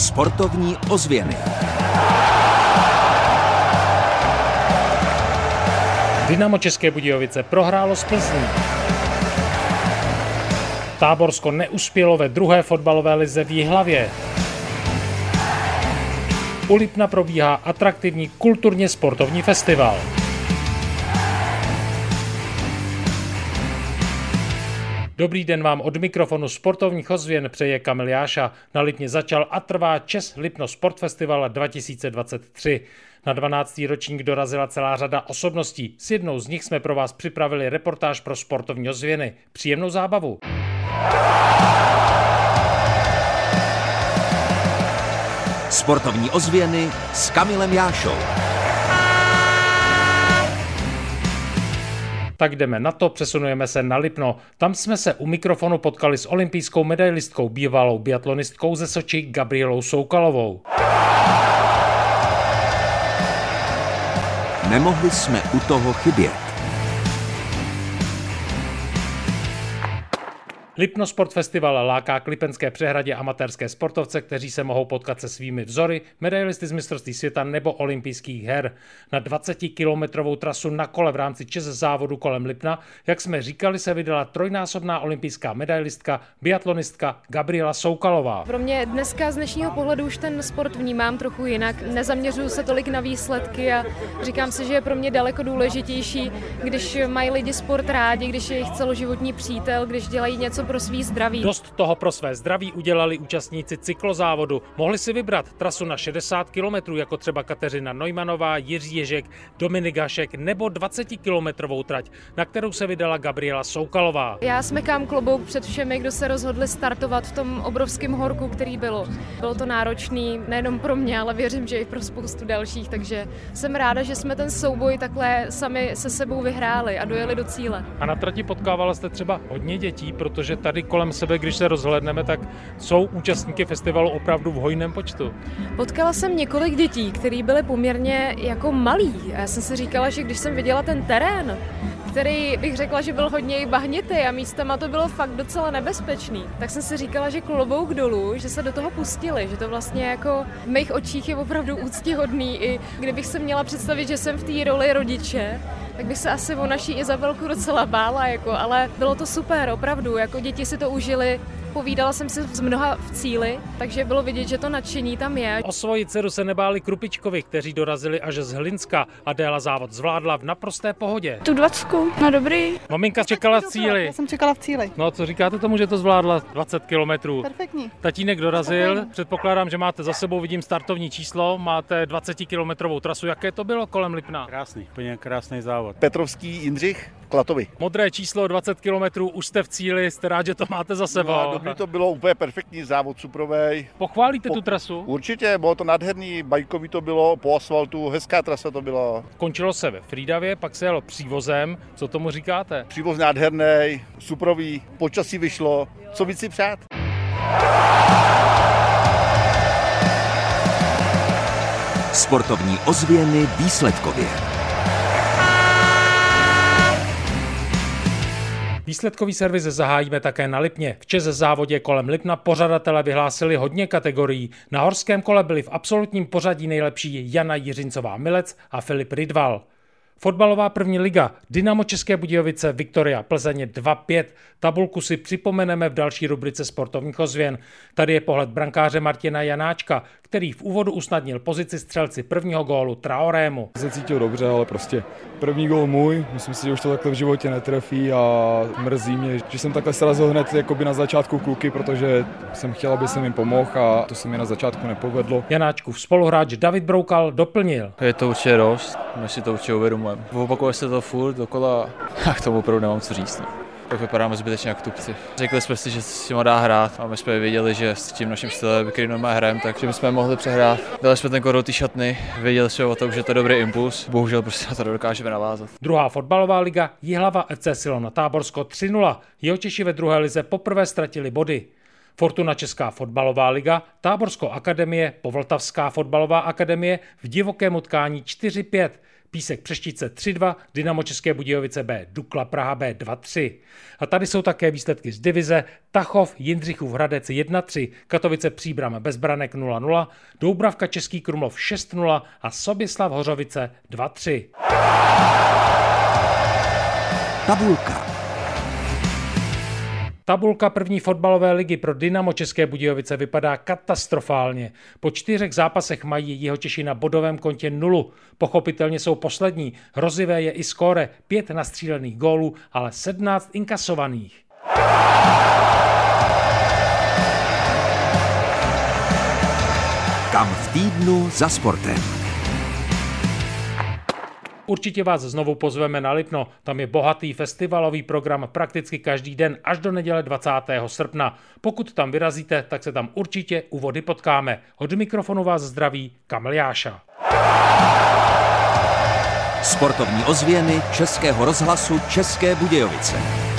Sportovní ozvěny. Dynamo České Budějovice prohrálo s Plzní. Táborsko neuspělo ve druhé fotbalové lize v Jihlavě. U Lipna probíhá atraktivní kulturně sportovní festival. Dobrý den vám od mikrofonu sportovních ozvěn přeje Kamil Jáša. Na Lipně začal a trvá Čes Lipno Sport Festival 2023. Na 12. ročník dorazila celá řada osobností. S jednou z nich jsme pro vás připravili reportáž pro sportovní ozvěny. Příjemnou zábavu. Sportovní ozvěny s Kamilem Jášou. Tak jdeme na to, přesunujeme se na Lipno. Tam jsme se u mikrofonu potkali s olympijskou medailistkou, bývalou biatlonistkou ze Soči Gabrielou Soukalovou. Nemohli jsme u toho chybět. Lipno Sport Festival láká k Lipenské přehradě amatérské sportovce, kteří se mohou potkat se svými vzory, medailisty z mistrovství světa nebo olympijských her. Na 20-kilometrovou trasu na kole v rámci čes závodu kolem Lipna, jak jsme říkali, se vydala trojnásobná olympijská medailistka, biatlonistka Gabriela Soukalová. Pro mě dneska z dnešního pohledu už ten sport vnímám trochu jinak. Nezaměřuju se tolik na výsledky a říkám si, že je pro mě daleko důležitější, když mají lidi sport rádi, když je jejich celoživotní přítel, když dělají něco pro svý zdraví. Dost toho pro své zdraví udělali účastníci cyklozávodu. Mohli si vybrat trasu na 60 km, jako třeba Kateřina Neumanová, Jiří Ježek, Dominik Hašek nebo 20 kilometrovou trať, na kterou se vydala Gabriela Soukalová. Já smekám klobouk před všemi, kdo se rozhodli startovat v tom obrovském horku, který bylo. Bylo to náročný nejenom pro mě, ale věřím, že i pro spoustu dalších, takže jsem ráda, že jsme ten souboj takhle sami se sebou vyhráli a dojeli do cíle. A na trati potkávala jste třeba hodně dětí, protože tady kolem sebe, když se rozhledneme, tak jsou účastníky festivalu opravdu v hojném počtu. Potkala jsem několik dětí, které byly poměrně jako malí. Já jsem si říkala, že když jsem viděla ten terén, který bych řekla, že byl hodně bahnitý a místama to bylo fakt docela nebezpečný. Tak jsem si říkala, že klobouk dolů, že se do toho pustili, že to vlastně jako v mých očích je opravdu úctihodný. I kdybych se měla představit, že jsem v té roli rodiče, tak bych se asi o naší Izabelku docela bála, jako, ale bylo to super, opravdu, jako děti si to užili, Povídala jsem si s mnoha v cíli, takže bylo vidět, že to nadšení tam je. O svoji dceru se nebáli Krupičkovi, kteří dorazili až z Hlinska a Déla závod zvládla v naprosté pohodě. Tu dvacku, no dobrý. Maminka čekala v cíli. Já jsem čekala v cíli. No co říkáte tomu, že to zvládla 20 kilometrů? Perfektní. Tatínek dorazil, předpokládám, že máte za sebou, vidím startovní číslo, máte 20 kilometrovou trasu. Jaké to bylo kolem Lipna? Krásný, úplně krásný závod. Petrovský Jindřich, Klatovi. Modré číslo 20 kilometrů, už jste v cíli, jste rád, že to máte za sebou. No, dobrý to bylo, úplně perfektní závod, suprovej. Pochválíte Po- tu trasu? Určitě, bylo to nádherný, bajkový to bylo, po asfaltu, hezká trasa to byla. Končilo se ve Frídavě, pak se jelo přívozem. Co tomu říkáte? Přívoz nádherný, suprový, počasí vyšlo, co víc si přát? Sportovní ozvěny výsledkově. Výsledkový servis zahájíme také na Lipně. V Čes závodě kolem Lipna pořadatele vyhlásili hodně kategorií. Na horském kole byli v absolutním pořadí nejlepší Jana Jiřincová Milec a Filip Ridval. Fotbalová první liga Dynamo České Budějovice Viktoria Plzeň 2-5. Tabulku si připomeneme v další rubrice sportovních ozvěn. Tady je pohled brankáře Martina Janáčka, který v úvodu usnadnil pozici střelci prvního gólu Traorému. se cítil dobře, ale prostě první gol můj, myslím si, že už to takhle v životě netrefí a mrzí mě, že jsem takhle srazil hned jakoby na začátku kluky, protože jsem chtěl, aby jsem jim pomohl a to se mi na začátku nepovedlo. Janáčkův spoluhráč David Broukal doplnil. Je to určitě dost, my si to určitě uvědomujeme. Opakuje se to furt dokola a k tomu opravdu nemám co říct. No. Tak vypadáme zbytečně jak tupci. Řekli jsme si, že s tím dá hrát a my jsme věděli, že s tím naším stylem, který normálně hrajeme, takže my jsme mohli přehrát. Dali jsme ten kor do té šatny, věděli jsme o tom, že to je dobrý impuls, bohužel prostě na to dokážeme navázat. Druhá fotbalová liga Jihlava FC Silona Táborsko 3-0. Jeho Češi ve druhé lize poprvé ztratili body. Fortuna Česká fotbalová liga, Táborsko akademie, Povltavská fotbalová akademie v divokém utkání 4-5. Písek Přeštice 3-2, Dynamo České Budějovice B, Dukla Praha B 2-3. A tady jsou také výsledky z divize Tachov, Jindřichův Hradec 1-3, Katovice Příbram Bezbranek 0-0, Doubravka Český Krumlov 6-0 a Soběslav Hořovice 2-3. Tabulka. Tabulka první fotbalové ligy pro Dynamo České Budějovice vypadá katastrofálně. Po čtyřech zápasech mají jeho Češi na bodovém kontě nulu. Pochopitelně jsou poslední. Hrozivé je i skóre. Pět nastřílených gólů, ale 17 inkasovaných. Kam v týdnu za sportem. Určitě vás znovu pozveme na Lipno, tam je bohatý festivalový program prakticky každý den až do neděle 20. srpna. Pokud tam vyrazíte, tak se tam určitě u vody potkáme. Od mikrofonu vás zdraví Kamil Jáša. Sportovní ozvěny Českého rozhlasu České Budějovice.